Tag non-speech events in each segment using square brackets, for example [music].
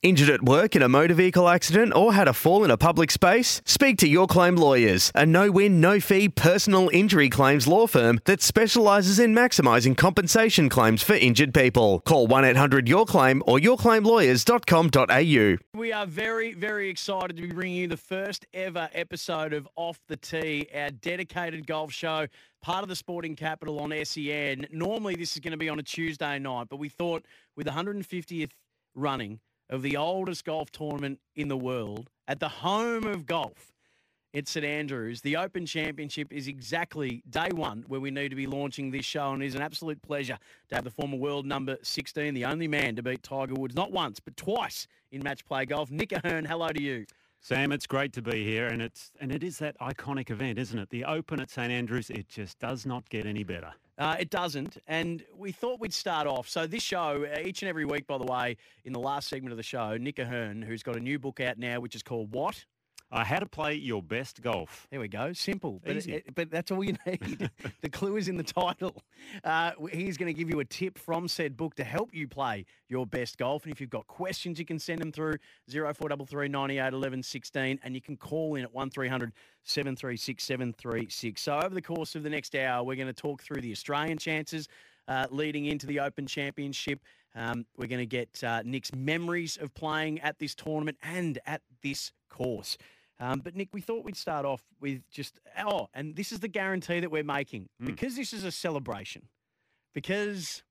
Injured at work in a motor vehicle accident or had a fall in a public space? Speak to Your Claim Lawyers, a no win, no fee personal injury claims law firm that specialises in maximising compensation claims for injured people. Call 1 800 Your Claim or yourclaimlawyers.com.au. We are very, very excited to be bringing you the first ever episode of Off the Tee, our dedicated golf show, part of the Sporting Capital on SEN. Normally, this is going to be on a Tuesday night, but we thought with the 150th running of the oldest golf tournament in the world at the home of golf, it's St Andrews. The Open Championship is exactly day one where we need to be launching this show, and it is an absolute pleasure to have the former world number 16, the only man to beat Tiger Woods, not once, but twice in match play golf. Nick O'Hern, hello to you. Sam, it's great to be here, and it's and it is that iconic event, isn't it? The Open at St Andrews. It just does not get any better. Uh, it doesn't, and we thought we'd start off. So this show, uh, each and every week, by the way, in the last segment of the show, Nick O'Hern, who's got a new book out now, which is called What? Uh, how to play your best golf. There we go. Simple, but, Easy. it- but that's all you [laughs] need. [laughs] the clue is in the title. Uh, he's going to give you a tip from said book to help you play your best golf. And if you've got questions, you can send them through 0433 98 11 16 and you can call in at 1300 736 736. So over the course of the next hour, we're going to talk through the Australian chances uh, leading into the Open Championship. Um, we're going to get uh, Nick's memories of playing at this tournament and at this course. Um, but Nick, we thought we'd start off with just oh, and this is the guarantee that we're making because this is a celebration, because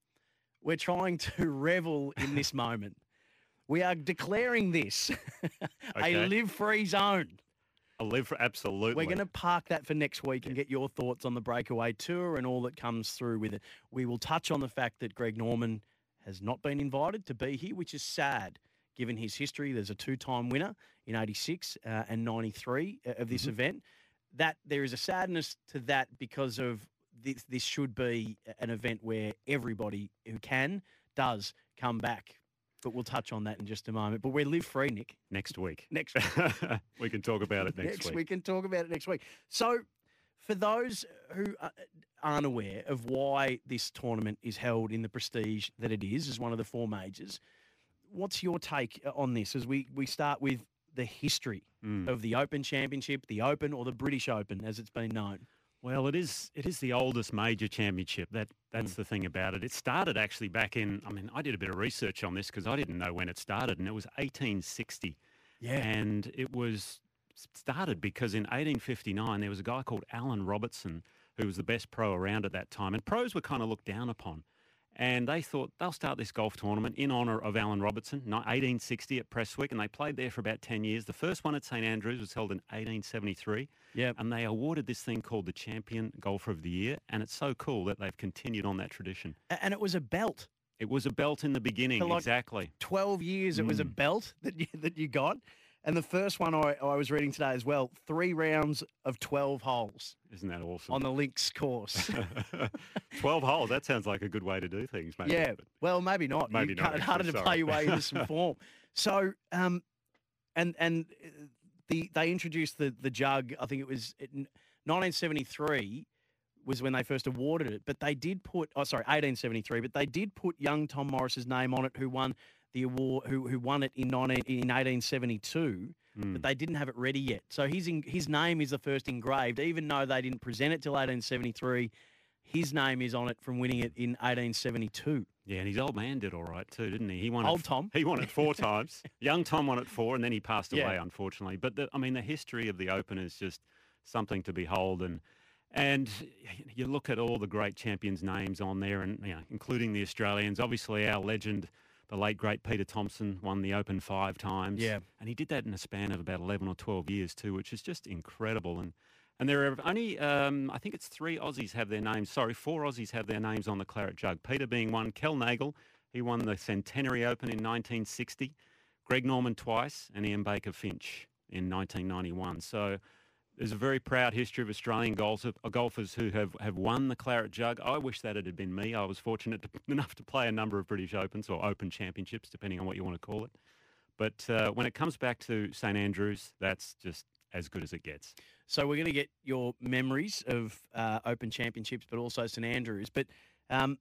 we're trying to [laughs] revel in this [laughs] moment. We are declaring this [laughs] a LIV-free zone. A live for absolutely. We're going to park that for next week and get your thoughts on the breakaway tour and all that comes through with it. We will touch on the fact that Greg Norman has not been invited to be here, which is sad given his history. There's a two-time winner in 86 uh, and 93 of this event. That there is a sadness to that because of this, this should be an event where everybody who can does come back. But we'll touch on that in just a moment. But we're LIV free, Nick. next week. Next [laughs] week. we can talk about it [laughs] next, week. We can talk about it next week. So, for those who uh, aren't aware of why this tournament is held in the prestige that it is, as one of the four majors, what's your take uh, on this? As we we start with the history Mm. of the Open Championship, the Open or the British Open, as it's been known. Well, it is it is the oldest major championship. That that's Mm. the thing about it. It started actually back in. I mean, I did a bit of research on this because I didn't know when it started, and it was 1860. Yeah. And it was started because in 1859 there was a guy called Alan Robertson who was the best pro around at that time, and pros were kind of looked down upon. And they thought they'll start this golf tournament in honour of Alan Robertson, ni- 1860 at Prestwick, and they played there for about 10 years. The first one at St Andrews was held in 1873, Yeah. and they awarded this thing called the Champion Golfer of the Year, and it's so cool that they've continued on that tradition. And it was a belt. It was a belt in the beginning, For like- exactly. 12 years it was a Mm. belt that you, that you got. And the first one I, I was reading today as well, three rounds of 12 holes Isn't that awesome? on the links course. [laughs] 12 holes, that sounds like a good way to do things, maybe. Yeah, well, maybe not. Maybe you not, can't- harder to [laughs] sorry. play your way into some [laughs] form. So, um, and and uh, the they introduced the the jug. I think it was in 1973 was when they first awarded it. But they did put, oh sorry, 1873. But they did put young Tom Morris's name on it, who won the award, who who won it in 19 in 1872. Mm. But they didn't have it ready yet. So his in, his name is the first engraved, even though they didn't present it till 1873. His name is on it from winning it in 1872. Yeah, and his old man did all right too, didn't he? He won Old it, Tom. He won it four [laughs] times. Young Tom won it four, and then he passed Yeah. away, unfortunately. But the, I mean, the history of the Open is just something to behold, and and you look at all the great champions' names on there, and you know, including the Australians. Obviously, our legend, the late great Peter Thomson, won the Open five times. Yeah. and he did that in a span of about eleven or twelve years too, which is just incredible. And and there are only, um, I think it's three Aussies have their names. Sorry, four Aussies have their names on the claret jug. Peter being one. Kel Nagle, he won the Centenary Open in 1960. Greg Norman twice, and Ian Baker Finch in 1991. So there's a very proud history of Australian uh, golfers who have, have won the Claret Jug. I wish that it had been me. I was fortunate to, [laughs] enough to play a number of British Opens or Open Championships, depending on what you want to call it. But uh, when it comes back to St Andrews, that's just as good as it gets. So we're going to get your memories of uh, Open Championships, but also St Andrews. But um,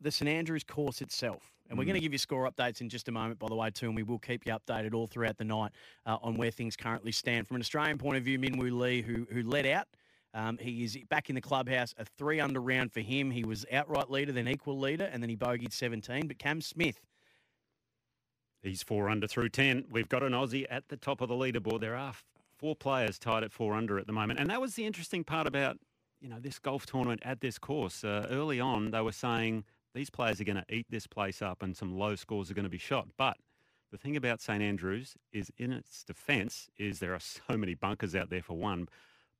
the St Andrews course itself, and we're going to give you score updates in just a moment, by the way, too, and we will keep you updated all throughout the night uh, on where things currently stand. From an Australian point of view, Minwoo Lee, who who led out. Um, he is back in the clubhouse, a three under round for him. He was outright leader, then equal leader, and then he bogeyed 17. But Cam Smith, He's four under through 10. We've got an Aussie at the top of the leaderboard. There are four players tied at four under at the moment. And that was the interesting part about, you know, this golf tournament at this course. Uh, early on, they were saying these players are going to eat this place up and some low scores are going to be shot. But the thing about St Andrews is, in its defence, is there are [laughs] so many bunkers out there for one,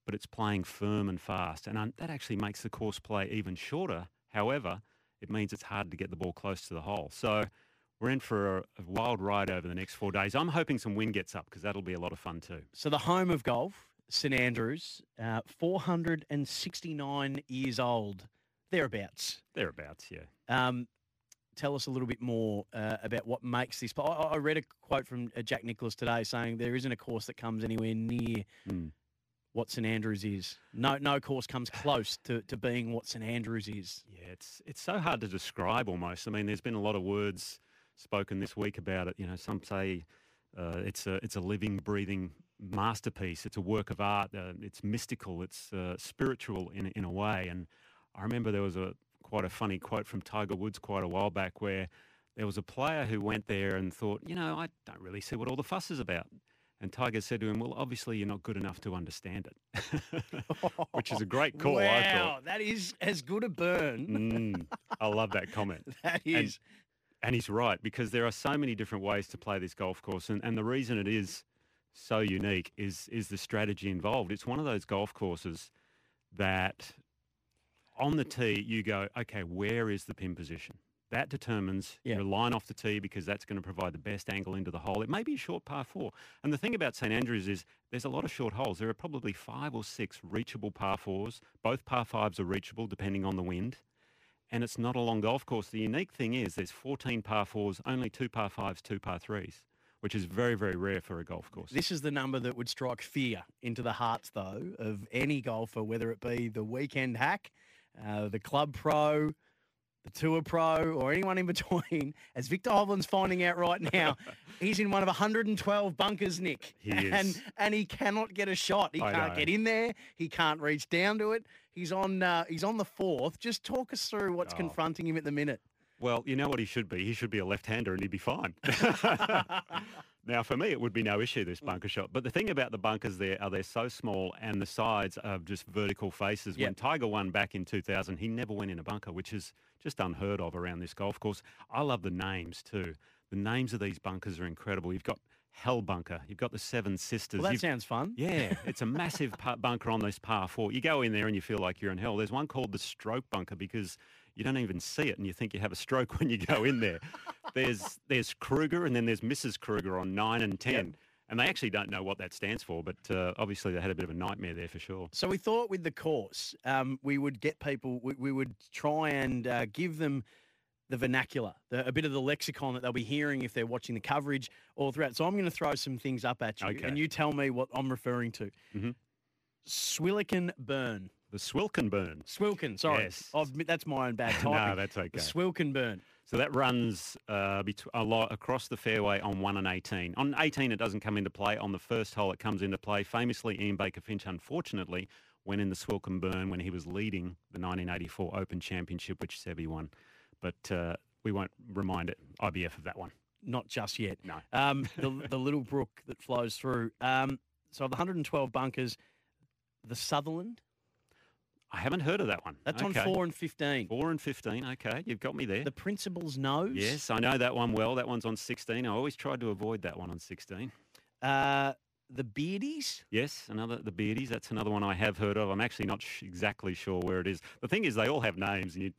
but it's playing firm and fast. And um, that actually makes the course play even shorter. However, it means it's hard to get the ball close to the hole. So we're in for a, a wild ride over the next four days. I'm hoping some wind gets up because that'll be a lot of fun too. so the home of golf, St Andrews, uh, 469 years old, thereabouts. Thereabouts, yeah. Um, tell us a little bit more uh, about what makes this. I, I read a quote from uh, Jack Nicklaus today saying there isn't a course that comes anywhere near Mm. what St Andrews is. No, no course comes close to, to being what St Andrews is. Yeah, it's it's so hard to describe almost. I mean, there's been a lot of words spoken this week about it. You know, some say uh, it's a it's a living, breathing masterpiece. It's a work of art. Uh, it's mystical. It's uh, spiritual in in a way. And I remember there was a quite a funny quote from Tiger Woods quite a while back where there was a player who went there and thought, you know, I don't really see what all the fuss is about. And Tiger said to him, "Well, obviously you're not good enough to understand it," [laughs] which is a great call. wow, I thought. that is as good a burn. Mm, I love that comment. [laughs] That And- And he's right because there are so many different ways to play this golf course, and, and the reason it is so unique is is the strategy involved. It's one of those golf courses that on the tee you go, okay, where is the pin position? That determines Yeah. your line off the tee because that's going to provide the best angle into the hole. It may be a short par four. And the thing about St Andrews is there's a lot of short holes. There are probably five or six reachable par fours. Both par fives are reachable depending on the wind and it's not a long golf course. The unique thing is there's 14 par fours, only two par fives, two par threes, which is very, very rare for a golf course. This is the number that would strike fear into the hearts, though, of any golfer, whether it be the weekend hack, uh, the club pro, the tour pro, or anyone in between. [laughs] As Viktor Hovland's finding out right now, [laughs] he's in one of 112 bunkers, Nick. He And, and he cannot get a shot. He I can't know. get in there. He can't reach down to it. He's on. Uh, he's on the fourth. Just talk us through what's Oh. confronting him at the minute. Well, you know what he should be? He should be a left-hander and he'd be fine. [laughs] now, for me, it would be no issue, this mm. bunker shot. But the thing about the bunkers there are they're so small and the sides are just vertical faces. When Tiger won back in 2000, he never went in a bunker, which is just unheard of around this golf course. I love the names too. The names of these bunkers are incredible. You've got Hell Bunker. You've got the Seven Sisters. Well, that you've- sounds fun. yeah, [laughs] it's a massive bunker on this par four. You go in there and you feel like you're in hell. There's one called the stroke bunker because you don't even see it and you think you have a stroke [laughs] when you go in there. there's there's Kruger and then there's Mrs. Kruger on nine and ten. Yep. And they actually don't know what that stands for, but uh, obviously they had a bit of a nightmare there for sure. So we thought with the course, um, we would get people, we, we would try and uh, give them the vernacular, the, a bit of the lexicon that they'll be hearing if they're watching the coverage all throughout. So I'm going to throw some things up at you, Okay. and you tell me what I'm referring to. Mhm. Swillican burn. The Swilken burn. Swilken, sorry. Yes. I've, that's my own bad [laughs] no, typing. that's okay. The Swilken burn. So that runs uh, bet- a lot across the fairway on 1 and 18. On 18, it doesn't come into play. On the first hole, it comes into play. Famously, Ian Baker Finch, unfortunately, went in the Swilken Burn when he was leading the 1984 Open Championship, which Seve won. But uh, we won't remind it IBF of that one. Not just yet. No. Um, the, the little brook that flows through. Um, so of the 112 bunkers, the Sutherland, I haven't heard of that one. that's Okay. on 4 and 15. 4 and 15. Okay, you've got me there. The Principal's Nose. Yes, I know that one well. That one's on 16. I always tried to avoid that one on 16. Uh, the Beardies. Yes, another the Beardies. That's another one I have heard of. I'm actually not sh- exactly sure where it is. The thing is, they all have names, and you,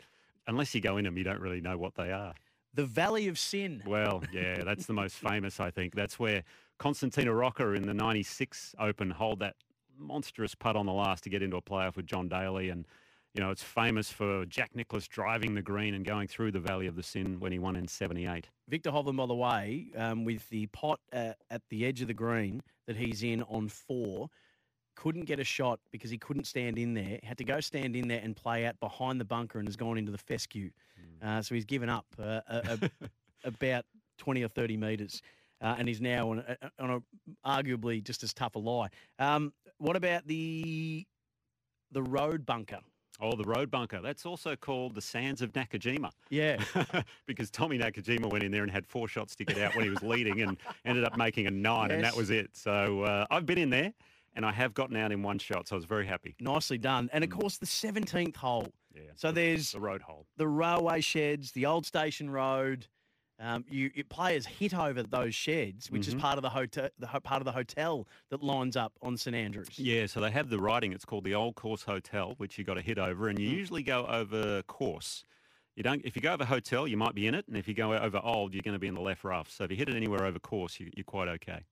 unless you go in them, you don't really know what they are. the Valley of Sin. Well, yeah, that's the most [laughs] famous, I think. That's where Costantino Rocca in the 96 Open hold that monstrous putt on the last to get into a playoff with John Daly. And, you know, it's famous for Jack Nicklaus driving the green and going through the Valley of the Sin when he won in 78. Viktor Hovland, by the way, um, with the pot uh, at the edge of the green that he's in on four, couldn't get a shot because he couldn't stand in there. Had to go stand in there and play out behind the bunker and has gone into the fescue. Uh, so he's given up uh, a, a, [laughs] about 20 or 30 metres. Uh, and he's now on a, on a arguably just as tough a lie. Um, what about the the road bunker? Oh, the road bunker. That's also called the Sands of Nakajima. Yeah. [laughs] because Tommy Nakajima went in there and had four shots to get out when he was leading and [laughs] ended up making a nine, and that was it. So uh, I've been in there and I have gotten out in one shot, so I was very happy. Nicely done. And of course, the 17th hole. Yeah. So the- there's the road hole. the railway sheds, the old station road. Um, you, players hit over those sheds, which is Mhm. part of the hotel, the ho- part of the hotel that lines up on St Andrews. Yeah, so they have the writing. It's called the Old Course Hotel, which you got to hit over, and you Mm. usually go over course. You don't. If you go over hotel, you might be in it, and if you go over old, you're going to be in the left rough. So if you hit it anywhere over course, you, you're quite okay.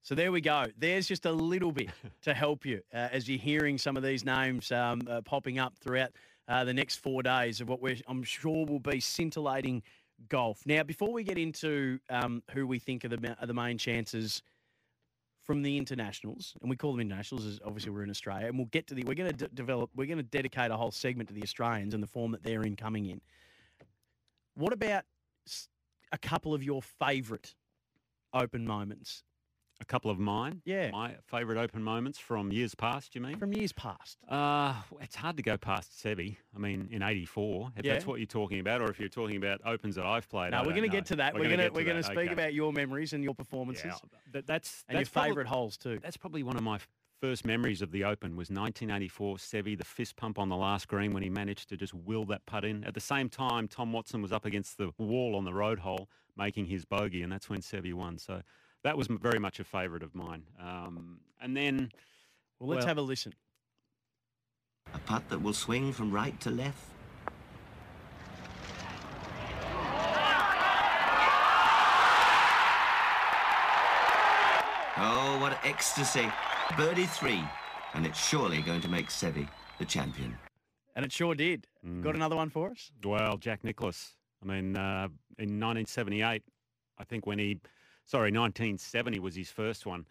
So there we go. There's just a little bit [laughs] to help you uh, as you're hearing some of these names um, uh, popping up throughout uh, the next four days of what we're, I'm sure will be scintillating golf. Now, before we get into um, who we think are the, are the main chances from the internationals, and we call them internationals, as obviously we're in Australia, and we'll get to the. We're going to develop. We're going to dedicate a whole segment to the Australians and the form that they're in coming in. What about a couple of your favourite open moments A couple of mine. Yeah. My favourite open moments from years past. You mean? from years past? Uh, it's hard to go past Seve. I mean, in '84, if that's what you're talking about, or if you're talking about opens that I've played. No, I we're going to get to that. We're, going to we're going to speak okay. about your memories and your performances Yeah, that, that's and that's probably- favourite holes too. That's probably one of my first memories of the Open was 1984. Seve, the fist pump on the last green when he managed to just will that putt in. At the same time, Tom Watson was up against the wall on the road hole making his bogey, and that's when Seve won. So that was very much a favourite of mine. Um, and then Well, let's well- have a listen. A putt that will swing from right to left. Oh, what ecstasy. Birdie three. And it's surely going to make Seve the champion. And it sure did. Got another one for us? Well, Jack Nicklaus. I mean, uh, in 1978, I think when he, sorry, 1970 was his first one.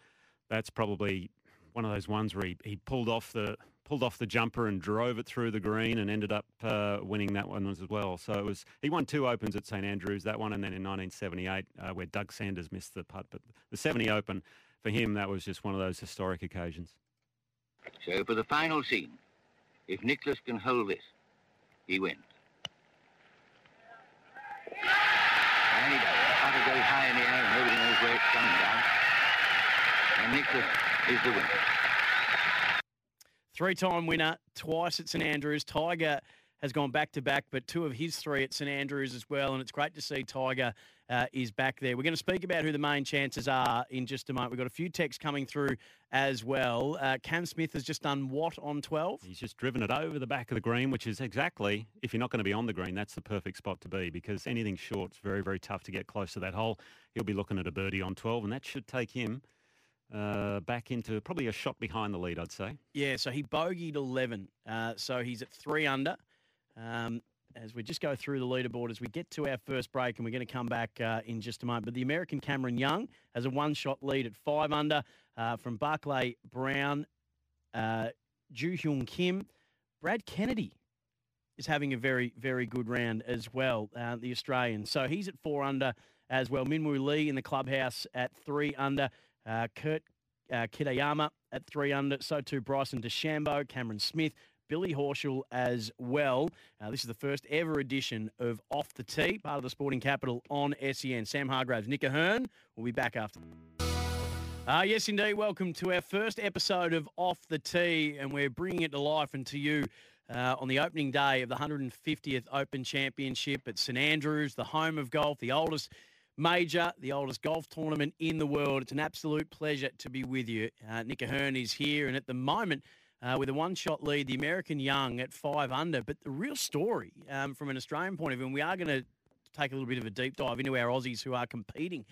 That's probably one of those ones where he, he pulled off the pulled off the jumper and drove it through the green and ended up uh, winning that one as well. So it was he won two opens at St Andrews, that one, and then in 1978 uh, where Doug Sanders missed the putt. But the 70 Open for him, that was just one of those historic occasions. So for the final scene, if Nicklaus can hold this, he wins. And he does. The putter goes high in the air and down. And is the winner. Three time winner, twice at St Andrews. Tiger has gone back to back, but two of his three at St Andrews as well. And it's great to see Tiger uh, is back there. We're going to speak about who the main chances are in just a moment. We've got a few texts coming through as well. Uh, Cam Smith has just done what on 12? He's just driven it over the back of the green, which is exactly, if you're not going to be on the green, that's the perfect spot to be because anything short's very, very tough to get close to that hole. He'll be looking at a birdie on 12, and that should take him uh, back into probably a shot behind the lead, I'd say. Yeah, so he bogeyed 11. Uh, so he's at three under. Um, as we just go through the leaderboard, as we get to our first break, and we're going to come back uh, in just a moment. But the American Cameron Young has a one shot lead at five under uh, from Barclay Brown, uh, Ju Hyun Kim. Brad Kennedy is having a very, very good round as well, uh, the Australian. So he's at four under as well. Minwoo Lee in the clubhouse at three under. Uh, Kurt uh, Kitayama at three under. So too Bryson DeChambeau, Cameron Smith, Billy Horschel as well. Uh, this is the first ever edition of Off the Tee, part of the Sporting Capital on SEN. Sam Hargreaves, Nick O'Hern will be back after. Uh, yes, indeed. Welcome to our first episode of Off the Tee, and we're bringing it to life and to you uh, on the opening day of the 150th Open Championship at St Andrews, the home of golf, the oldest major, the oldest golf tournament in the world. It's an absolute pleasure to be with you. Uh, Nick O'Hern is here, and at the moment, uh, with a one-shot lead, the American Young at five under. But the real story um, from an Australian point of view, and we are going to take a little bit of a deep dive into our Aussies who are competing.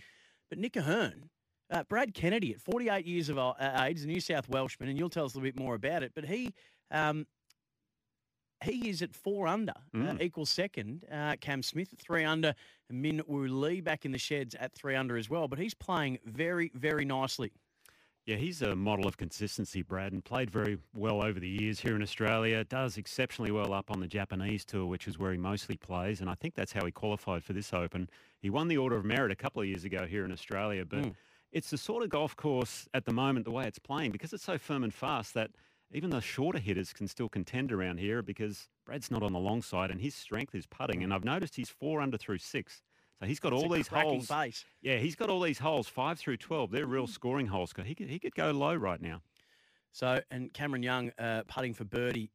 But Nick O'Hern, uh, Brad Kennedy at 48 years of uh, age, a New South Welshman, and you'll tell us a little bit more about it. But he um, he is at four under, uh, Mm. equals second. Uh, Cam Smith at three under, Min Woo Lee back in the sheds at three under as well. But he's playing very, very nicely. Yeah, he's a model of consistency, Brad, and played very well over the years here in Australia. Does exceptionally well up on the Japanese tour, which is where he mostly plays, and I think that's how he qualified for this Open. He won the Order of Merit a couple of years ago here in Australia, but Mm. it's the sort of golf course at the moment, the way it's playing, because it's so firm and fast that even the shorter hitters can still contend around here because Brad's not on the long side and his strength is putting. And I've noticed he's four under through six. So he's got It's all these holes. base. Yeah, he's got all these holes, five through 12. They're Mm. real scoring holes. He could, he could go low right now. So, and Cameron Young uh, putting for birdie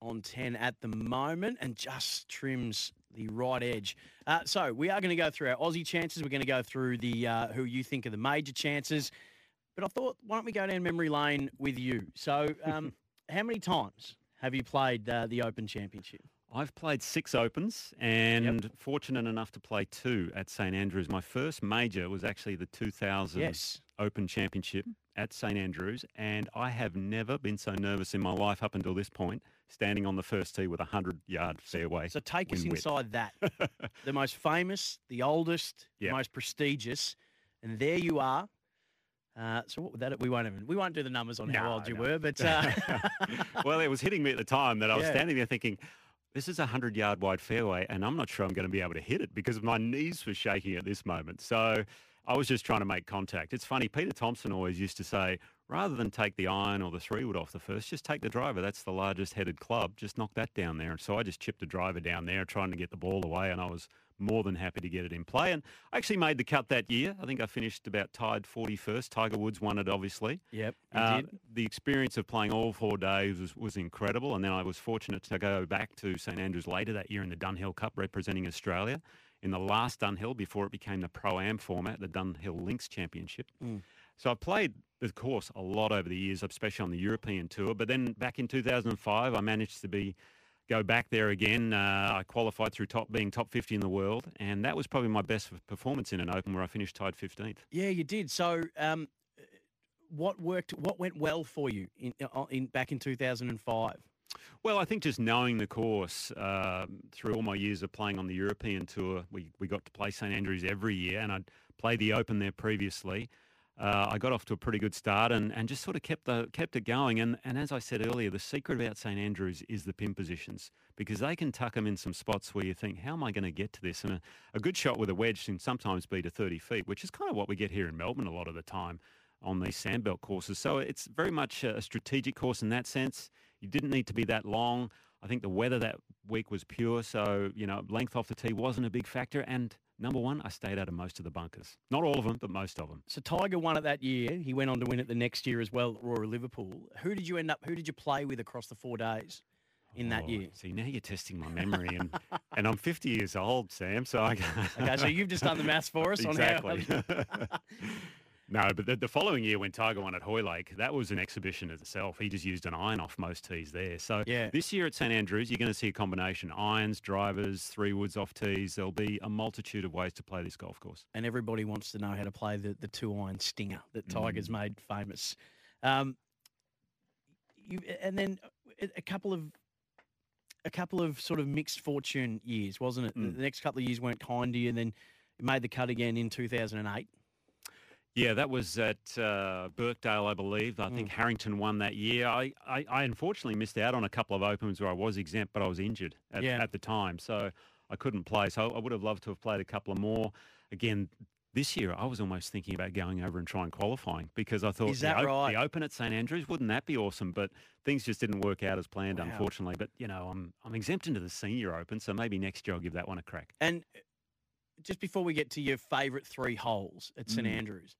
on 10 at the moment and just trims the right edge. Uh, so, we are going to go through our Aussie chances. We're going to go through the uh, who you think are the major chances. But I thought, why don't we go down memory lane with you? So, um, [laughs] how many times have you played uh, the Open Championship? I've played six Opens and fortunate enough to play two at St Andrews. My first major was actually the 2000 Yes. Open Championship at St Andrews, and I have never been so nervous in my life up until this point, standing on the first tee with a 100 yard fairway. So, take us inside that. [laughs] the most famous, the oldest, Yep. most prestigious, and there you are. Uh, so what would that? We won't even we won't do the numbers on how old you no. were, but [laughs] uh, [laughs] well, it was hitting me at the time that I was Yeah. standing there thinking, this is a 100 yard wide fairway, and I'm not sure I'm going to be able to hit it because my knees were shaking at this moment. So I was just trying to make contact. It's funny, Peter Thomson always used to say, rather than take the iron or the three wood off the first, just take the driver. That's the largest headed club. Just knock that down there. And so I just chipped a driver down there, trying to get the ball away, and I was more than happy to get it in play. And I actually made the cut that year. I think I finished about tied 41st. Tiger Woods won it, obviously. yep, Uh, the experience of playing all four days was, was incredible. And then I was fortunate to go back to St Andrews later that year in the Dunhill Cup representing Australia in the last Dunhill before it became the Pro Am format, the Dunhill Links Championship. Mm. So I played the course a lot over the years, especially on the European tour. But then back in 2005, I managed to be go back there again. Uh, I qualified through top being top 50 in the world, and that was probably my best performance in an Open where I finished tied 15th. Yeah, you did. So, um, what worked? What went well for you in, uh, in back in two thousand and five? Well, I think just knowing the course um, through all my years of playing on the European tour, we, we got to play St Andrews every year, and I'd played the Open there previously. Uh, I got off to a pretty good start and, and just sort of kept the kept it going. And, and as I said earlier, the secret about St Andrews is the pin positions because they can tuck them in some spots where you think, how am I going to get to this? And a, a good shot with a wedge can sometimes be to 30 feet, which is kind of what we get here in Melbourne a lot of the time on these sandbelt courses. So it's very much a strategic course in that sense. You didn't need to be that long. I think the weather that week was pure, so you know length off the tee wasn't a big factor. And number one, I stayed out of most of the bunkers. Not all of them, but most of them. So Tiger won it that year. He went on to win it the next year as well at Royal Liverpool. Who did you end up? Who did you play with across the four days in that Oh, year? See, now you're testing my memory, and and I'm 50 years old, Sam. So I [laughs] Okay, so you've just done the maths for us [laughs] exactly. on how. [laughs] no, but the, the following year when Tiger won at Hoylake, that was an exhibition of itself. He just used an iron off most tees there. So Yeah. this year at St Andrews, you're going to see a combination: irons, drivers, three woods off tees. There'll be a multitude of ways to play this golf course. and everybody wants to know how to play the, the two iron stinger that Mm. Tiger's made famous. Um, you, and then a, couple of a couple of sort of mixed fortune years, wasn't it? The- Mm. The next couple of years weren't kind to you, and then made the cut again in 2008. Yeah, that was at uh, Birkdale, I believe. I think Harrington won that year. I, I, I unfortunately missed out on a couple of opens where I was exempt, but I was injured at, Yeah. at the time, so I couldn't play. So I would have loved to have played a couple of more. Again, this year I was almost thinking about going over and trying qualifying because I thought Is that the, right? the Open at St Andrews wouldn't that be awesome? But things just didn't work out as planned, Wow. unfortunately. But you know, I'm I'm exempt into the Senior Open, so maybe next year I'll give that one a crack. And uh, just before we get to your favourite three holes at St Mm. Andrews,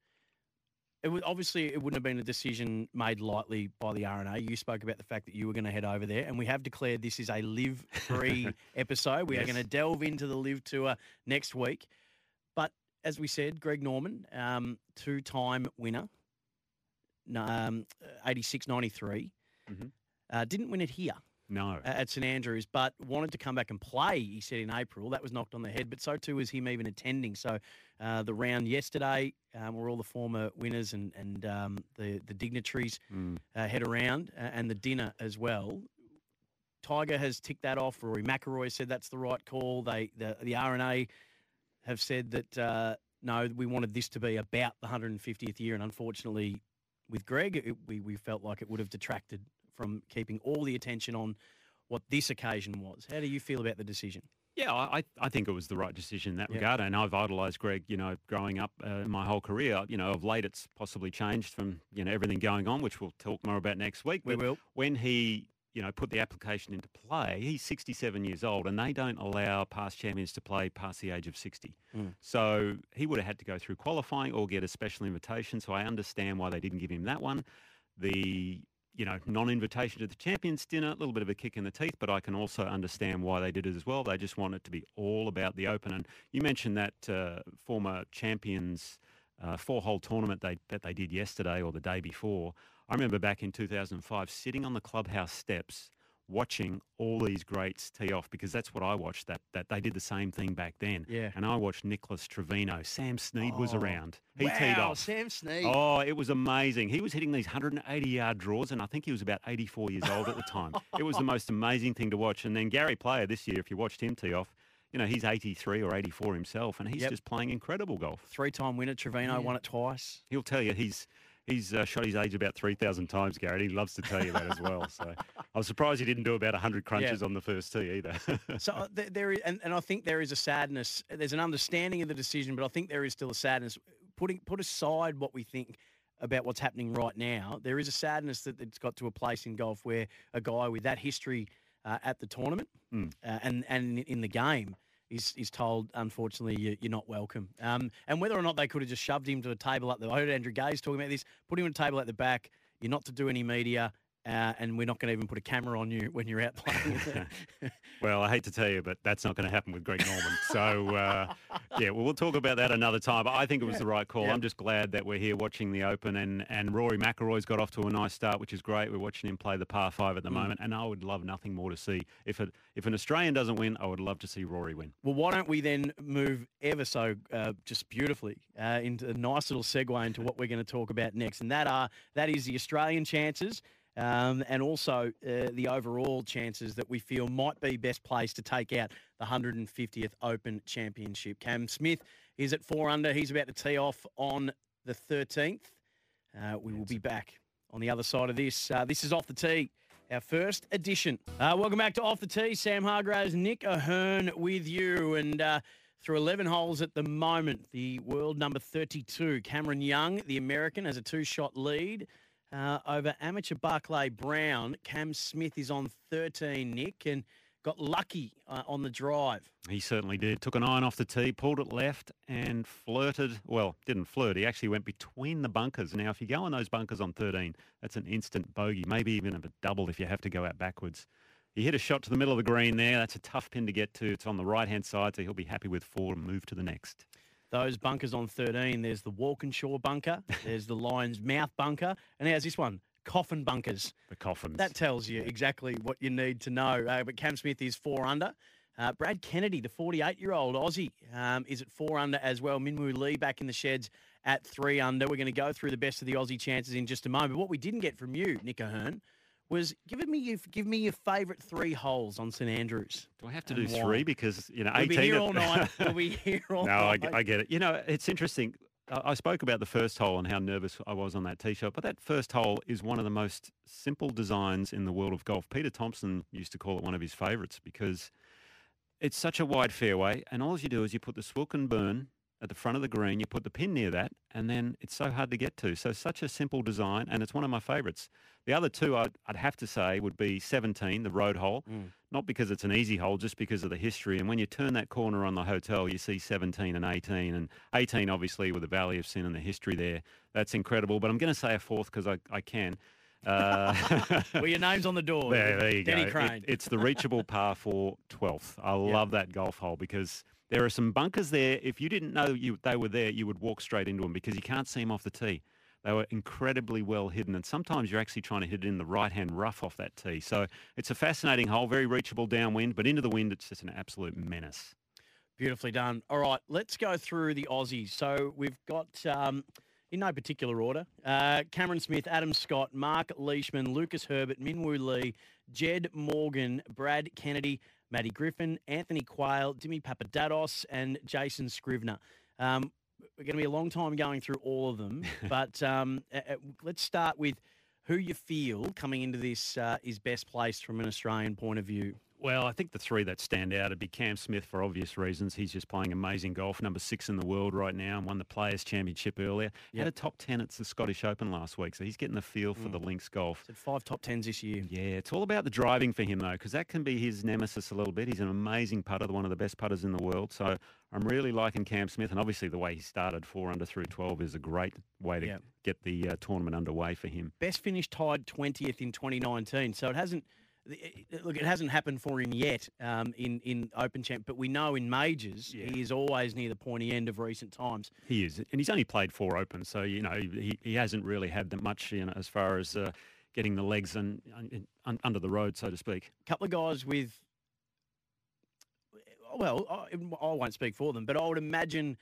it was obviously it wouldn't have been a decision made lightly by the R&A. You spoke about the fact that you were going to head over there, and we have declared this is a LIV free [laughs] episode. We are going to delve into the LIV tour next week. But as we said, Greg Norman, um, two time winner, um, 86 93, Mhm. uh, didn't win it here. No. at St Andrews, but wanted to come back and play. He said in April that was knocked on the head, but so too was him even attending. So uh, the round yesterday, um, where all the former winners and and um, the the dignitaries Mm. uh, head around, uh, and the dinner as well. Tiger has ticked that off. Rory McIlroy said that's the right call. They the the R&A have said that uh, no, we wanted this to be about the 150th year, and unfortunately, with Greg, it, we we felt like it would have detracted from keeping all the attention on what this occasion was. How do you feel about the decision? Yeah, I, I- think it was the right decision in that Yeah. regard. And I've idolised Greg, you know, growing up uh, my whole career. You know, of late it's possibly changed from, you know, everything going on, which we'll talk more about next week. We But will. When he, you know, put the application into play, he's 67 years old and they don't allow past champions to play past the age of 60. Mm. So he would have had to go through qualifying or get a special invitation. So I understand why they didn't give him that one. The you know, non-invitation to the champions dinner, a little bit of a kick in the teeth, but I can also understand why they did it as well. They just want it to be all about the Open. And you mentioned that uh, former champions uh, four-hole tournament they, that they did yesterday or the day before. I remember back in 2005 sitting on the clubhouse steps watching all these greats tee off because that's what I watched. That that they did the same thing back then. Yeah. And I watched Nicklaus Trevino. Sam Snead was Oh, around. He wow, teed off. Sam Snead. Oh, it was amazing. He was hitting these 180 yard draws, and I think he was about 84 years old at the time. it was the [laughs] most amazing thing to watch. And then Gary Player this year, if you watched him tee off, you know, he's 83 or 84 himself, and he's Yep. just playing incredible golf. Three-time winner Trevino won it twice. He'll tell you he's he's uh, shot his age about 3,000 times, Gary. He loves to tell you that as well. So I was surprised he didn't do about 100 crunches on the first tee either. [laughs] So uh, there, there is, and, and I think there is a sadness. There's an understanding of the decision, but I think there is still a sadness. Putting put aside what we think about what's happening right now, there is a sadness that it's got to a place in golf where a guy with that history uh, at the tournament Mm. uh, and and in the game is is told, unfortunately, you, you're not welcome. Um, and whether or not they could have just shoved him to a table at the, I heard Andrew Gaze talking about this, put him on a table at the back. You're not to do any media. Uh, and we're not going to even put a camera on you when you're out [laughs] playing. Well, I hate to tell you, but that's not going to happen with Greg Norman. So, uh, yeah, well, we'll talk about that another time. But I think it was the right call. Yeah. I'm just glad that we're here watching the Open, and, and Rory McIlroy's got off to a nice start, which is great. We're watching him play the par five at the Mm. moment, and I would love nothing more to see. If it, if an Australian doesn't win, I would love to see Rory win. Well, why don't we then move ever so uh, just beautifully uh, into a nice little segue into what we're going to talk about next, and that are that is the Australian chances. Um, and also uh, the overall chances that we feel might be best placed to take out the 150th Open Championship. Cam Smith is at four under. He's about to tee off on the 13th. Uh, we will be back on the other side of this. Uh, this is off the tee our first edition. Uh, welcome back to Off the Tee. Sam Hargreaves, Nick O'Hern with you. And uh, through 11 holes at the moment, the world number 32, Cameron Young, the American, has a two shot lead uh, over amateur Barclay Brown. Cam Smith is on 13, Nick, and got lucky uh, on the drive. He certainly did. Took an iron off the tee, pulled it left, and flirted. Well, didn't flirt. He actually went between the bunkers. Now, if you go on those bunkers on 13, that's an instant bogey, maybe even a double if you have to go out backwards. He hit a shot to the middle of the green there. That's a tough pin to get to. It's on the right hand side, so he'll be happy with four and move to the next. Those bunkers on 13, there's the Walkinshaw bunker, there's the Lion's Mouth bunker, and how's this one? Coffin bunkers. The coffins. That tells you exactly what you need to know. Uh, but Cam Smith is four under. Uh, Brad Kennedy, the 48 year old Aussie, um, is at four under as well. Minwoo Lee back in the sheds at three under. We're going to go through the best of the Aussie chances in just a moment. But what we didn't get from you, Nick O'Hern, was give me your, give me your favourite three holes on St Andrews. Do I have to and do why? three? Because, you know, We'll 18. be here all night. [laughs] We'll be here all no, I, night. I get it. You know, it's interesting. I I spoke about the first hole and how nervous I was on that tee shot, but that first hole is one of the most simple designs in the world of golf. Peter Thomson used to call it one of his favourites because it's such a wide fairway, and all you do is you put the Swilken burn at the front of the green, you put the pin near that, and then it's so hard to get to. So such a simple design, and it's one of my favourites. The other two I'd, I'd have to say would be 17, the road hole, Mm. not because it's an easy hole, just because of the history. And when you turn that corner on the hotel, you see 17 and 18, and 18 obviously with the Valley of Sin and the history there. That's incredible. But I'm going to say a fourth because I, I can. Uh, [laughs] Well, your name's on the door. there, there you Denny go. It- Crane. it's the reachable par four 12th. I love that golf hole because there are some bunkers there. If you didn't know you, they were there, you would walk straight into them because you can't see them off the tee. They were incredibly well hidden, and sometimes you're actually trying to hit it in the right-hand rough off that tee. So it's a fascinating hole, very reachable downwind, but into the wind, it's just an absolute menace. Beautifully done. All right, let's go through the Aussies. So we've got, um, in no particular order, uh, Cameron Smith, Adam Scott, Mark Leishman, Lucas Herbert, Minwoo Lee, Jed Morgan, Brad Kennedy, Matty Griffin, Anthony Quayle, Dimi Papadatos, and Jason Scrivener. Um, we're going to be a long time going through all of them, [laughs] but um, let's start with who you feel coming into this uh, is best placed from an Australian point of view. Well, I think the three that stand out would be Cam Smith for obvious reasons. He's just playing amazing golf, number six in the world right now, and won the Players' Championship earlier. Yep. Had a top 10 at the Scottish Open last week, so he's getting the feel for the links golf. Five top tens this year. Yeah, it's all about the driving for him, though, because that can be his nemesis a little bit. He's an amazing putter, one of the best putters in the world. So I'm really liking Cam Smith, and obviously the way he started four under through 12 is a great way to Yep. get the uh, tournament underway for him. best finish tied 20th in 2019. So it hasn't look. It hasn't happened for him yet um, in in Open Champ, but we know in majors Yeah. he is always near the pointy end of recent times. He is, and he's only played four Opens, so you know he, he hasn't really had that much you know, as far as uh, getting the legs and, un under the road, so to speak. A couple of guys with, well, I, I won't speak for them, but I would imagine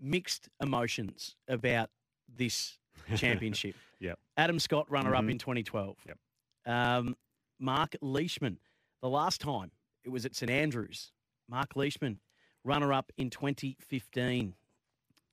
mixed emotions about this [laughs] championship. Yep. Adam Scott, runner up Mhm. in 2012. Yep. Um, Mark Leishman, the last time it was at St Andrews. Mark Leishman, runner up in 2015.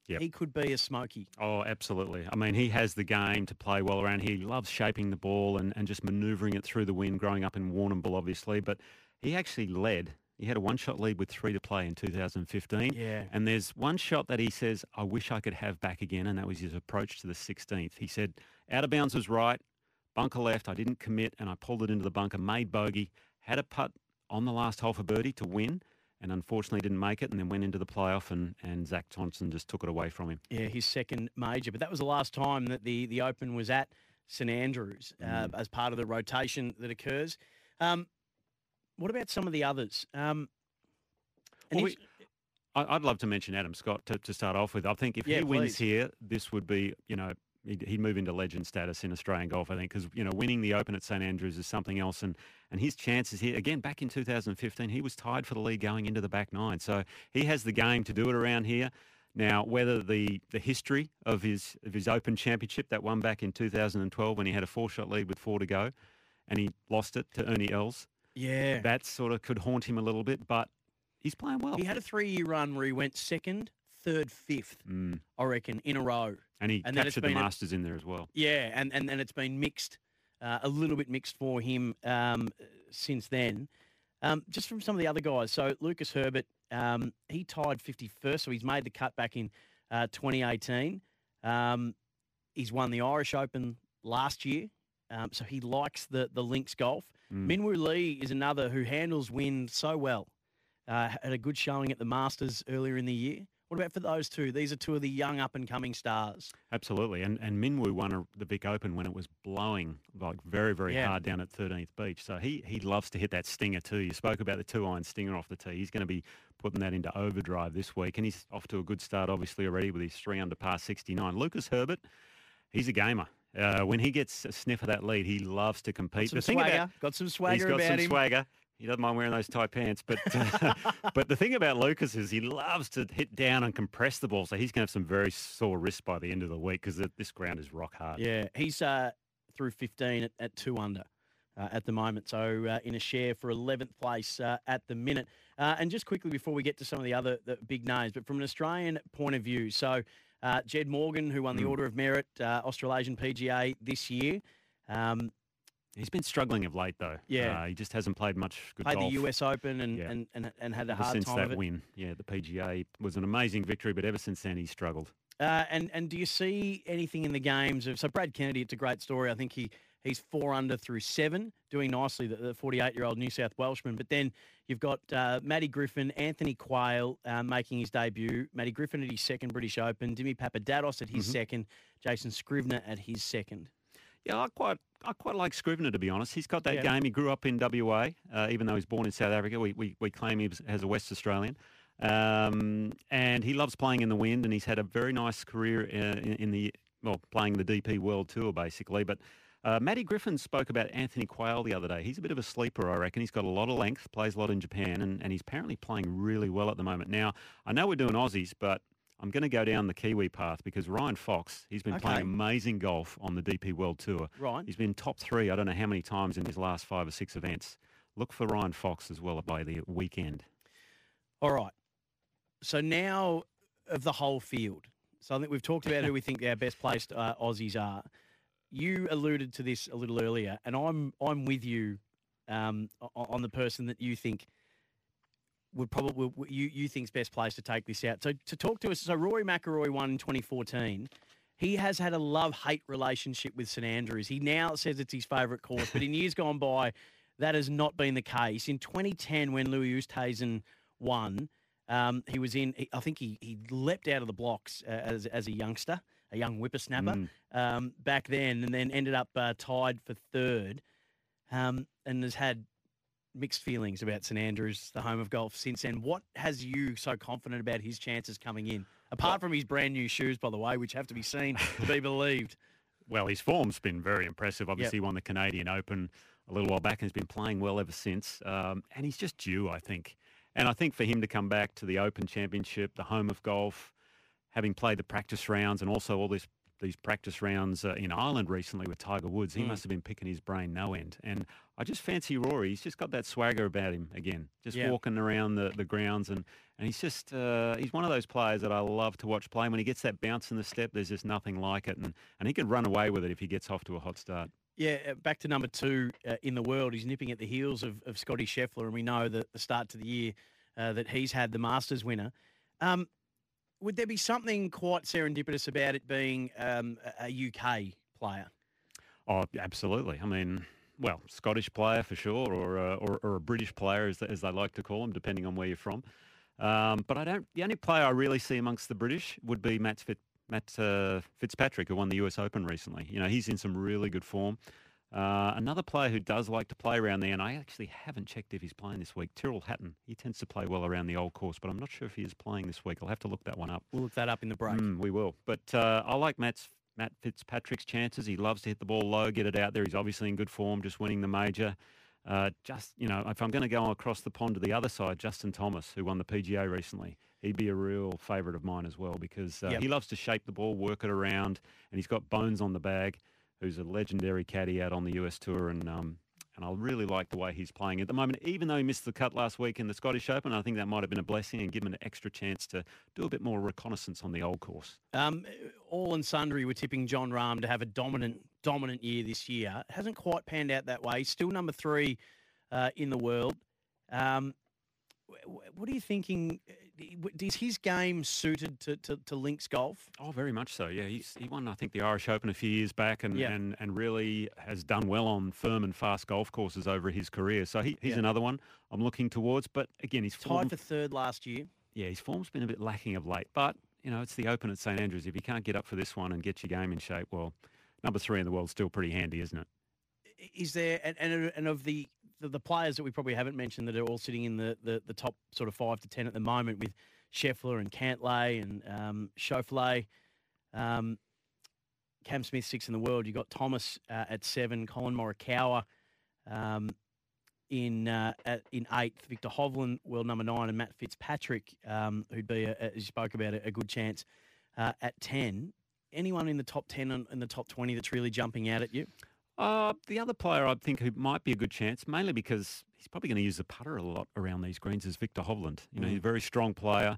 Yep. He could be a smoky. Oh, absolutely. I mean, he has the game to play well around. He loves shaping the ball and, and just manoeuvring it through the wind, growing up in Warrnambool, obviously. But he actually led. He had a one shot lead with three to play in 2015. Yeah. And there's one shot that he says, I wish I could have back again. And that was his approach to the 16th. He said, out of bounds was right, bunker left. I didn't commit and I pulled it into the bunker, made bogey, had a putt on the last hole for birdie to win. And unfortunately didn't make it, and then went into the playoff, and, and Zach Thompson just took it away from him. Yeah, his second major. But that was the last time that the, the Open was at St Andrews uh, Mm. as part of the rotation that occurs. Um, what about some of the others? Um, Well, if- I'd love to mention Adam Scott to, to start off with. I think if Yeah, he wins please. here, this would be, you know, he'd, he'd move into legend status in Australian golf, I think, because, you know, winning the Open at St Andrews is something else. And, and his chances here, again, back in 2015, he was tied for the lead going into the back nine. So he has the game to do it around here. Now, whether the, the history of his of his Open Championship, that one back in 2012 when he had a four-shot lead with four to go and he lost it to Ernie Els, yeah, that sort of could haunt him a little bit, but he's playing well. he had a three year run where he went second, third, fifth, Mm. I reckon, in a row. And he And captured the a- Masters in there as well. Yeah, and, and, and it's been mixed, uh, a little bit mixed for him um, since then. Um, just from some of the other guys. So Lucas Herbert, um, he tied 51st, so he's made the cut back in uh, 2018. Um, he's won the Irish Open last year, um, so he likes the, the links golf. Mm. Minwoo Lee is another who handles wind so well. Uh, had a good showing at the Masters earlier in the year. What about for those two? These are two of the young up and coming stars. Absolutely. And and Minwoo won a, the Vic Open when it was blowing like very, very Yeah. hard down at 13th Beach. So he, he loves to hit that stinger too. You spoke about the two iron stinger off the tee. He's going to be putting that into overdrive this week. And he's off to a good start, obviously, already with his three under par 69. Lucas Herbert, he's a gamer. Uh, when he gets a sniff of that lead, he loves to compete. Got some the swagger. about got some He's swagger got about some him. swagger. He doesn't mind wearing those tight pants, but uh, [laughs] but the thing about Lucas is he loves to hit down and compress the ball, so he's going to have some very sore wrists by the end of the week because this ground is rock hard. Yeah, he's uh, through 15 at, at two under uh, at the moment. So uh, in a share for 11th place uh, at the minute. Uh, and just quickly before we get to some of the other the big names, but from an Australian point of view, so uh, Jed Morgan, who won the Mm. Order of Merit uh, Australasian PGA this year, um, He's been struggling of late though. Yeah. uh, he just hasn't played much good played golf the US Open and, Yeah. and, and, and had a ever hard since time that of it. win. Yeah, the PGA was an amazing victory, but ever since then he's struggled. Uh, and and do you see anything in the games of so Brad Kennedy? It's a great story. I think he he's four under through seven, doing nicely. The 48 year old New South Welshman. But then you've got uh, Matty Griffin, Anthony Quayle uh, making his debut. Matty Griffin at his second British Open. Dimi Papadatos at his Mhm. second. Jason Scrivener at his second. Yeah, I quite I quite like Scrivener to be honest. He's got that Yeah. game. He grew up in WA, uh, even though he's born in South Africa. We we, we claim he has a West Australian, um, and he loves playing in the wind. And he's had a very nice career uh, in, in the well, playing the DP World Tour basically. But uh, Matty Griffin spoke about Anthony Quayle the other day. He's a bit of a sleeper, I reckon. He's got a lot of length, plays a lot in Japan, and, and he's apparently playing really well at the moment. Now, I know we're doing Aussies, but I'm going to go down the Kiwi path because Ryan Fox, he's been Okay. playing amazing golf on the DP World Tour. Right. He's been top three, I don't know how many times in his last five or six events. Look for Ryan Fox as well by the weekend. All right. So now of the whole field. So I think we've talked about who we think our best placed uh, Aussies are. You alluded to this a little earlier, and I'm I'm with you um, on the person that you think would probably you you think's best place to take this out. So to talk to us, so Rory McIlroy won in 2014. He has had a love hate relationship with St Andrews. He now says it's his favourite course, but in years gone by, that has not been the case. In 2010, when Louis Oosthuizen won, um, he was in. I think he he leapt out of the blocks uh, as as a youngster, a young whippersnapper um, back then, and then ended up uh, tied for third, um, and has had mixed feelings about St Andrews, the home of golf, since then. What has you so confident about his chances coming in? Apart from his brand new shoes, by the way, which have to be seen to be [laughs] believed. Well, his form's been very impressive. Obviously, he won the Canadian Open a little while back and has been playing well ever since. Um, and he's just due, I think. And I think for him to come back to the Open Championship, the home of golf, having played the practice rounds and also all this these practice rounds uh, in Ireland recently with Tiger Woods, he Mm. must have been picking his brain no end. And I just fancy Rory. He's just got that swagger about him again, just Yeah. walking around the, the grounds. And, and he's just, uh, he's one of those players that I love to watch play. When he gets that bounce in the step, there's just nothing like it. And, and he could run away with it if he gets off to a hot start. Yeah, uh, back to number two uh, in the world. He's nipping at the heels of, of Scotty Scheffler, and we know that the start to the year uh, that he's had the Masters winner. Um, would there be something quite serendipitous about it being um, a a UK player? Oh, absolutely. I mean, well, Scottish player for sure, or uh, or, or a British player, as, as they like to call them, depending on where you're from. Um, but I don't. The only player I really see amongst the British would be Matt, Fit, Matt uh, Fitzpatrick, who won the US Open recently. You know, he's in some really good form. Uh, another player who does like to play around there, and I actually haven't checked if he's playing this week, Tyrrell Hatton. He tends to play well around the old course, but I'm not sure if he is playing this week. I'll have to look that one up. We'll look that up in the break. Mm, we will. But uh, I like Matt's, Matt Fitzpatrick's chances. He loves to hit the ball low, get it out there. He's obviously in good form, just winning the major. Uh, just, you know, if I'm going to go across the pond to the other side, Justin Thomas, who won the PGA recently, he'd be a real favourite of mine as well because uh, Yep. he loves to shape the ball, work it around, and he's got Bones on the bag, who's a legendary caddy out on the US Tour. And, um, and I really like the way he's playing at the moment, even though he missed the cut last week in the Scottish Open. I think that might have been a blessing and give him an extra chance to do a bit more reconnaissance on the old course. Um, all and sundry were tipping Jon Rahm to have a dominant, dominant year this year. Hasn't quite panned out that way. Still number three uh, in the world. Um, wh- wh- what are you thinking? Is his game suited to, to, to links golf? Oh, very much so. Yeah, he's he won I think the Irish Open a few years back, and Yeah. and, and really has done well on firm and fast golf courses over his career. So he, he's Yeah. another one I'm looking towards. But again, his form, Tied for third last year. yeah, his form's been a bit lacking of late. But you know, it's the Open at St Andrews. If you can't get up for this one and get your game in shape, well, number three in the world's still pretty handy, isn't it? Is there and, and, and of the, the the players that we probably haven't mentioned that are all sitting in the, the, the top sort of five to ten at the moment with Scheffler and Cantlay and um, Schauffele, um, Cam Smith six in the world. You've got Thomas uh, at seven, Collin Morikawa um, in uh, at, in eighth, Viktor Hovland world number nine, and Matt Fitzpatrick, um, who'd be a, as you spoke about a, a good chance uh, at ten. Anyone in the top ten and in the top twenty that's really jumping out at you? Uh, the other player I think who might be a good chance, mainly because he's probably going to use the putter a lot around these greens, is Viktor Hovland. You know, Mm. he's a very strong player.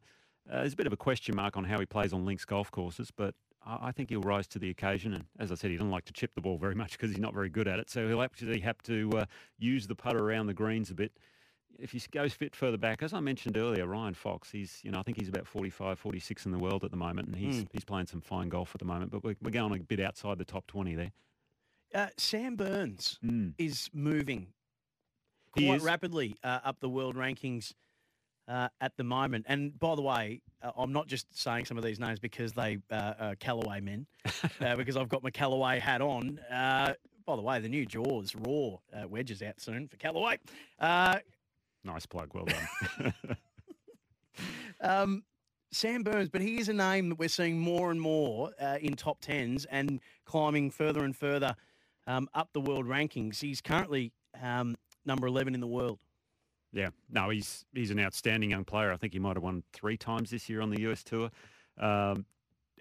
Uh, there's a bit of a question mark on how he plays on links golf courses, but I, I think he'll rise to the occasion. And as I said, he doesn't like to chip the ball very much because he's not very good at it. So he'll actually have to uh, use the putter around the greens a bit. If he goes fit further back, as I mentioned earlier, Ryan Fox, he's, you know, I think he's about 45, 46 in the world at the moment, and he's, Mm. he's playing some fine golf at the moment, but we're, we're going a bit outside the top 20 there. Uh, Sam Burns Mm. is moving He quite is. rapidly uh, up the world rankings uh, at the moment. And by the way, uh, I'm not just saying some of these names because they uh, are Callaway men, [laughs] uh, because I've got my Callaway hat on. Uh, by the way, the new Jaws Raw uh, wedges out soon for Callaway. Uh, Nice plug, well done. [laughs] um, Sam Burns, but he is a name that we're seeing more and more uh, in top tens and climbing further and further um, up the world rankings. He's currently um, number 11 in the world. Yeah, no, he's he's an outstanding young player. I think he might have won three times this year on the US tour. Um,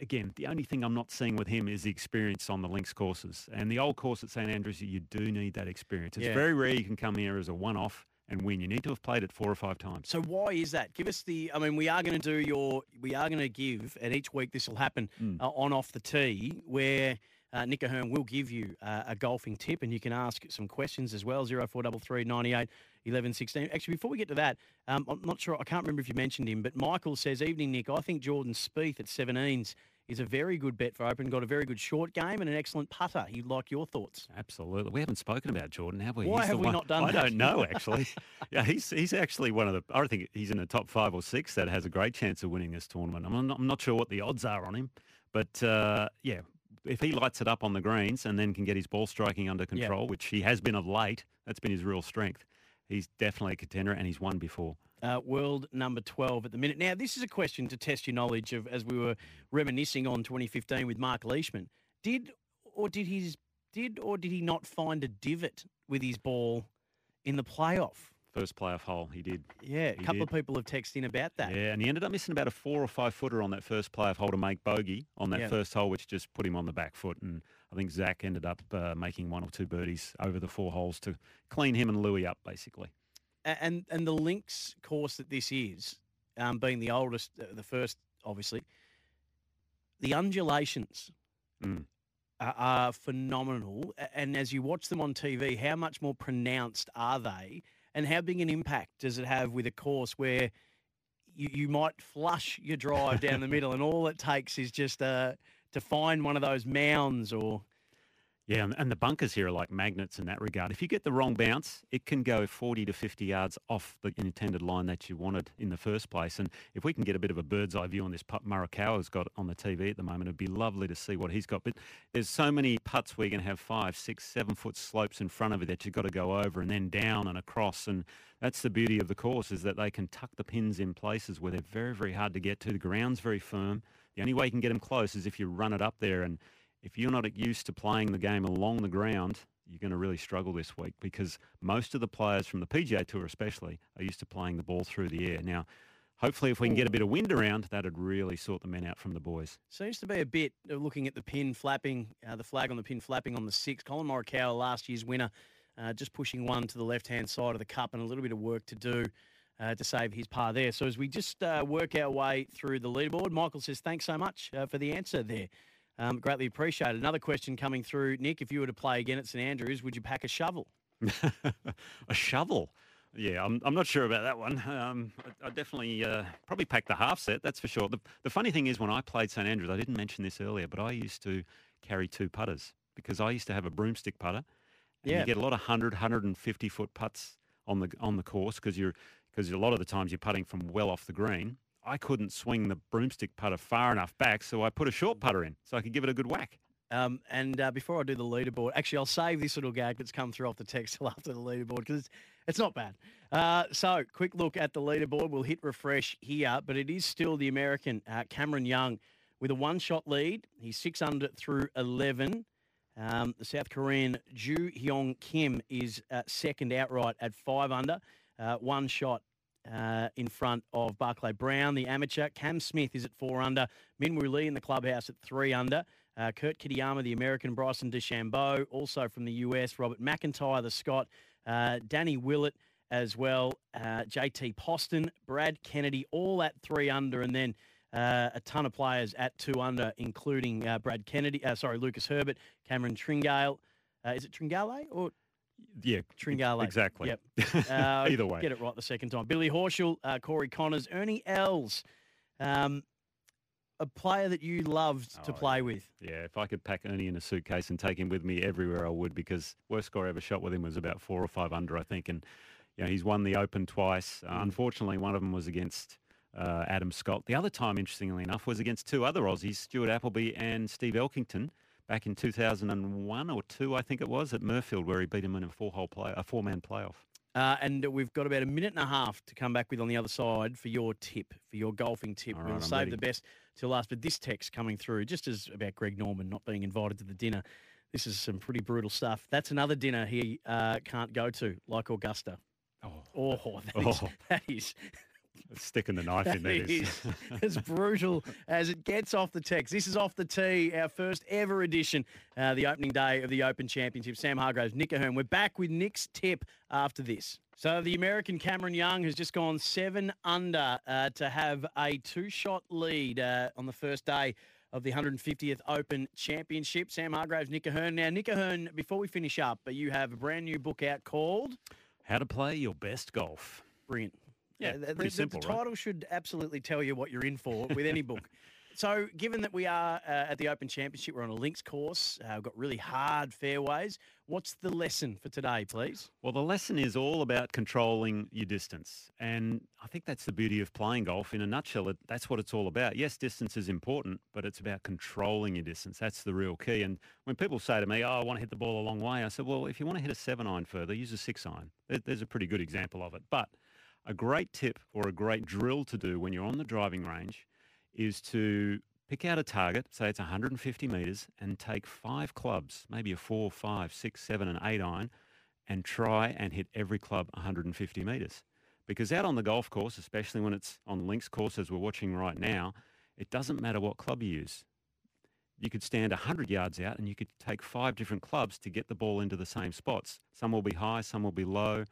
again, the only thing I'm not seeing with him is the experience on the links courses. And the old course at St Andrews, you do need that experience. It's Yeah. very rare you can come here as a one-off and win. You need to have played it four or five times. So why is that? Give us the. I mean, we are going to do your. We are going to give, and each week this will happen uh, on off the tee, where uh, Nick O'Hern will give you uh, a golfing tip, and you can ask some questions as well. Zero four double three ninety eight. 11 16. Actually, before we get to that, um, I'm not sure, I can't remember if you mentioned him, but Michael says, Evening, Nick. I think Jordan Spieth at 17s is a very good bet for Open. Got a very good short game and an excellent putter. He'd like your thoughts. Absolutely. We haven't spoken about Jordan, have we? Why He's have we one- not done I that? don't know, [laughs] actually. yeah, he's he's actually one of the. I think he's in the top five or six that has a great chance of winning this tournament. I'm not, I'm not sure what the odds are on him, but uh, yeah, if he lights it up on the greens and then can get his ball striking under control, which he has been of late, that's been his real strength. He's definitely a contender, and he's won before. uh, world number 12 at the minute. Now, this is a question to test your knowledge of, as we were reminiscing on 2015 with Mark Leishman. Did or did his did or did he not find a divot with his ball in the playoff? First playoff hole, he did. Yeah, a He couple of people have texted in about that. Yeah, and he ended up missing about a four or five footer on that first playoff hole to make bogey on that Yeah. first hole, which just put him on the back foot. And I think Zach ended up uh, making one or two birdies over the four holes to clean him and Louis up, basically. And and the links course that this is, um, being the oldest, uh, the first, obviously, the undulations Mm. are phenomenal. And as you watch them on TV, how much more pronounced are they? And how big an impact does it have with a course where you, you might flush your drive down the middle, and all it takes is just uh, to find one of those mounds or Yeah, and, the bunkers here are like magnets in that regard. If you get the wrong bounce, it can go 40 to 50 yards off the intended line that you wanted in the first place. And if we can get a bit of a bird's eye view on this putt Morikawa's got on the TV at the moment, it'd be lovely to see what he's got. But there's so many putts where going to have five, six, seven foot slopes in front of it that you've got to go over and then down and across. And that's the beauty of the course is that they can tuck the pins in places where they're very, very hard to get to. The ground's very firm. The only way you can get them close is if you run it up there and if you're not used to playing the game along the ground, you're going to really struggle this week because most of the players from the PGA Tour, especially, are used to playing the ball through the air. Now, hopefully, if we can get a bit of wind around, that'd really sort the men out from the boys. Seems to be a bit looking at the pin flapping, uh, the flag on the pin flapping on the six. Collin Morikawa, last year's winner, uh, just pushing one to the left-hand side of the cup and a little bit of work to do uh, to save his par there. So as we just uh, work our way through the leaderboard, Michael says, thanks so much uh, for the answer there. Um, greatly appreciated. Another question coming through, Nick, if you were to play again at St Andrews, would you pack a shovel? [laughs] a shovel. Yeah, I'm, I'm not sure about that one. Um, I, I definitely uh, probably packed the half set, that's for sure. The, the funny thing is, when I played St Andrews, I didn't mention this earlier, but I used to carry two putters because I used to have a broomstick putter. And Yeah. you get a lot of 100, 150 foot putts on the on the course because you're because a lot of the times you're putting from well off the green. I couldn't swing the broomstick putter far enough back, so I put a short putter in so I could give it a good whack. Um, and uh, before I do the leaderboard, actually, I'll save this little gag that's come through off the text till [laughs] after the leaderboard because it's, it's not bad. Uh, so, quick look at the leaderboard. We'll hit refresh here, but it is still the American uh, Cameron Young with a one shot lead. He's six under through 11. Um, the South Korean Ju Hyung Kim is uh, second outright at five under, uh, one shot uh, in front of Barclay Brown, the amateur. Cam Smith is at four under. Minwoo Lee in the clubhouse at three under. Uh, Kurt Kitayama, the American. Bryson DeChambeau, also from the US. Robert McIntyre, the Scot. Uh, Danny Willett as well. Uh, JT Poston, Brad Kennedy, all at three under. And then uh, a ton of players at two under, including Brad Kennedy, sorry, Lucas Herbert, Cameron Tringale. Is it Tringale or Yeah, Tringale? exactly. Yep. [laughs] Uh, Either way. Get it right the second time. Billy Horschel, uh, Corey Conners, Ernie Els. Um, a player that you loved to Oh, play with. Yeah, if I could pack Ernie in a suitcase and take him with me everywhere, I would because worst score I ever shot with him was about four or five under, I think. And, you know, he's won the Open twice. Uh, unfortunately, one of them was against uh, Adam Scott. The other time, interestingly enough, was against two other Aussies, Stuart Appleby and Steve Elkington, back in 2001 or two, I think it was, at Muirfield, where he beat him in a four-hole play, a four-man playoff. Uh, and we've got about a minute and a half to come back with on the other side for your tip, for your golfing tip. All we'll right, save ready. the best till last. But this text coming through, just as about Greg Norman not being invited to the dinner, this is some pretty brutal stuff. That's another dinner he uh, can't go to, like Augusta. Oh, Oh, that is, [laughs] Oh. that is [laughs] sticking the knife in there. is [laughs] as brutal as it gets off the text. This is off the tee, our first ever edition, uh, the opening day of the Open Championship. Sam Hargreaves, Nick O'Hern. We're back with Nick's tip after this. So the American Cameron Young has just gone seven under uh, to have a two-shot lead uh, on the first day of the 150th Open Championship. Sam Hargreaves, Nick O'Hern. Now, Nick O'Hern, before we finish up, but you have a brand new book out called How to play your best golf. Brilliant. Yeah, the, pretty the- the simple, right? title should absolutely tell you what you're in for with any book. [laughs] So, given that we are uh, at the Open Championship, we're on a links course, uh, we've got really hard fairways. What's the lesson for today, please? Well, the lesson is all about controlling your distance. And I think that's the beauty of playing golf. In a nutshell, it, that's what it's all about. Yes, distance is important, but it's about controlling your distance. That's the real key. And when people say to me, oh, I want to hit the ball a long way, I said, well, if you want to hit a seven iron further, use a six iron. There's a pretty good example of it. But a great tip or a great drill to do when you're on the driving range is to pick out a target, say it's 150 metres, and take five clubs, maybe a four, five, six, seven, and eight iron, and try and hit every club 150 metres. Because out on the golf course, especially when it's on links course as we're watching right now, it doesn't matter what club you use. You could stand 100 yards out and you could take five different clubs to get the ball into the same spots. Some will be high, some will be low,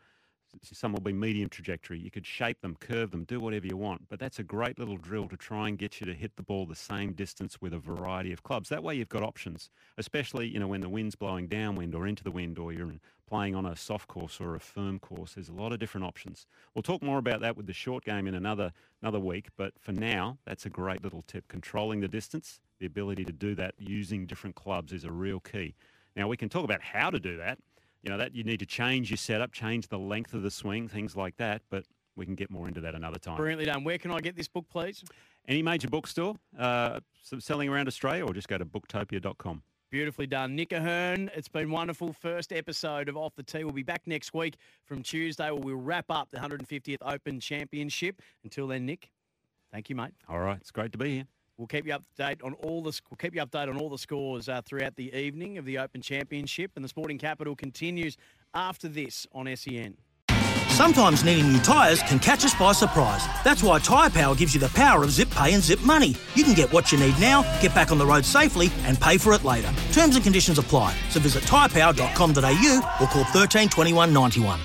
some will be medium trajectory. You could shape them, curve them, do whatever you want. But that's a great little drill to try and get you to hit the ball the same distance with a variety of clubs. That way you've got options, especially you know when the wind's blowing downwind or into the wind or you're playing on a soft course or a firm course. There's a lot of different options. We'll talk more about that with the short game in another another week. But for now, that's a great little tip. Controlling the distance, the ability to do that using different clubs is a real key. Now we can talk about how to do that you know that you need to change your setup, change the length of the swing, things like that. But we can get more into that another time. Brilliantly done. Where can I get this book, please? Any major bookstore uh, selling around Australia, or just go to booktopia.com. Beautifully done. Nick O'Hern, it's been wonderful. First episode of Off the Tee. We'll be back next week from Tuesday where we'll wrap up the 150th Open Championship. Until then, Nick, thank you, mate. All right, it's great to be here. We'll keep you up to date on all the we'll keep you updated on all the scores uh, throughout the evening of the Open Championship, and the Sporting Capital continues after this on SEN. Sometimes needing new tyres can catch us by surprise. That's why Tyre Power gives you the power of zip pay and zip money. You can get what you need now, get back on the road safely, and pay for it later. Terms and conditions apply. So visit tyrepower.com.au or call 13 21 91.